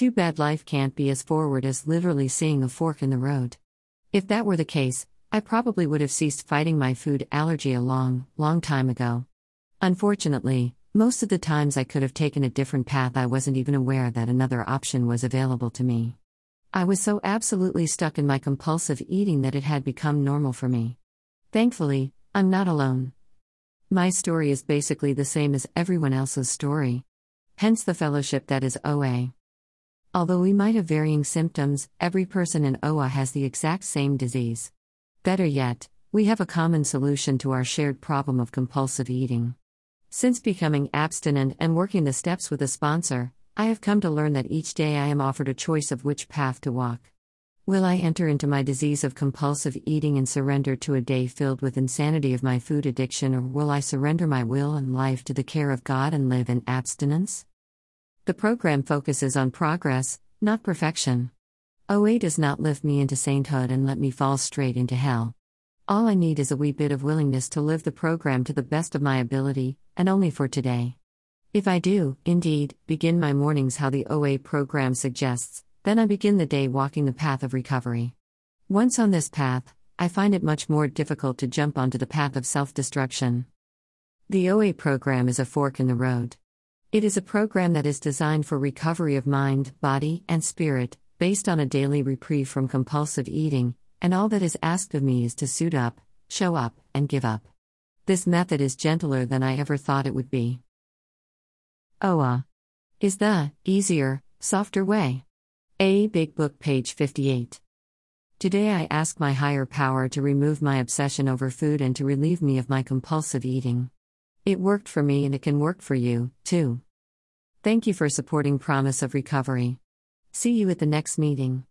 too bad life can't be as forward as literally seeing a fork in the road. If that were the case, I probably would have ceased fighting my food allergy a long, long time ago. Unfortunately, most of the times I could have taken a different path, I wasn't even aware that another option was available to me. I was so absolutely stuck in my compulsive eating that it had become normal for me. Thankfully, I'm not alone. My story is basically the same as everyone else's story. Hence the fellowship that is OA. Although we might have varying symptoms, every person in OA has the exact same disease. Better yet, we have a common solution to our shared problem of compulsive eating. Since becoming abstinent and working the steps with a sponsor, I have come to learn that each day I am offered a choice of which path to walk. Will I enter into my disease of compulsive eating and surrender to a day filled with insanity of my food addiction, or will I surrender my will and life to the care of God and live in abstinence? The program focuses on progress, not perfection. OA does not lift me into sainthood and let me fall straight into hell. All I need is a wee bit of willingness to live the program to the best of my ability, and only for today. If I do, indeed, begin my mornings how the OA program suggests, then I begin the day walking the path of recovery. Once on this path, I find it much more difficult to jump onto the path of self destruction. The OA program is a fork in the road. It is a program that is designed for recovery of mind, body, and spirit, based on a daily reprieve from compulsive eating, and all that is asked of me is to suit up, show up, and give up. This method is gentler than I ever thought it would be. OA is the easier, softer way. A Big Book, page 58. Today I ask my higher power to remove my obsession over food and to relieve me of my compulsive eating. It worked for me and it can work for you, too. Thank you for supporting Promise of Recovery. See you at the next meeting.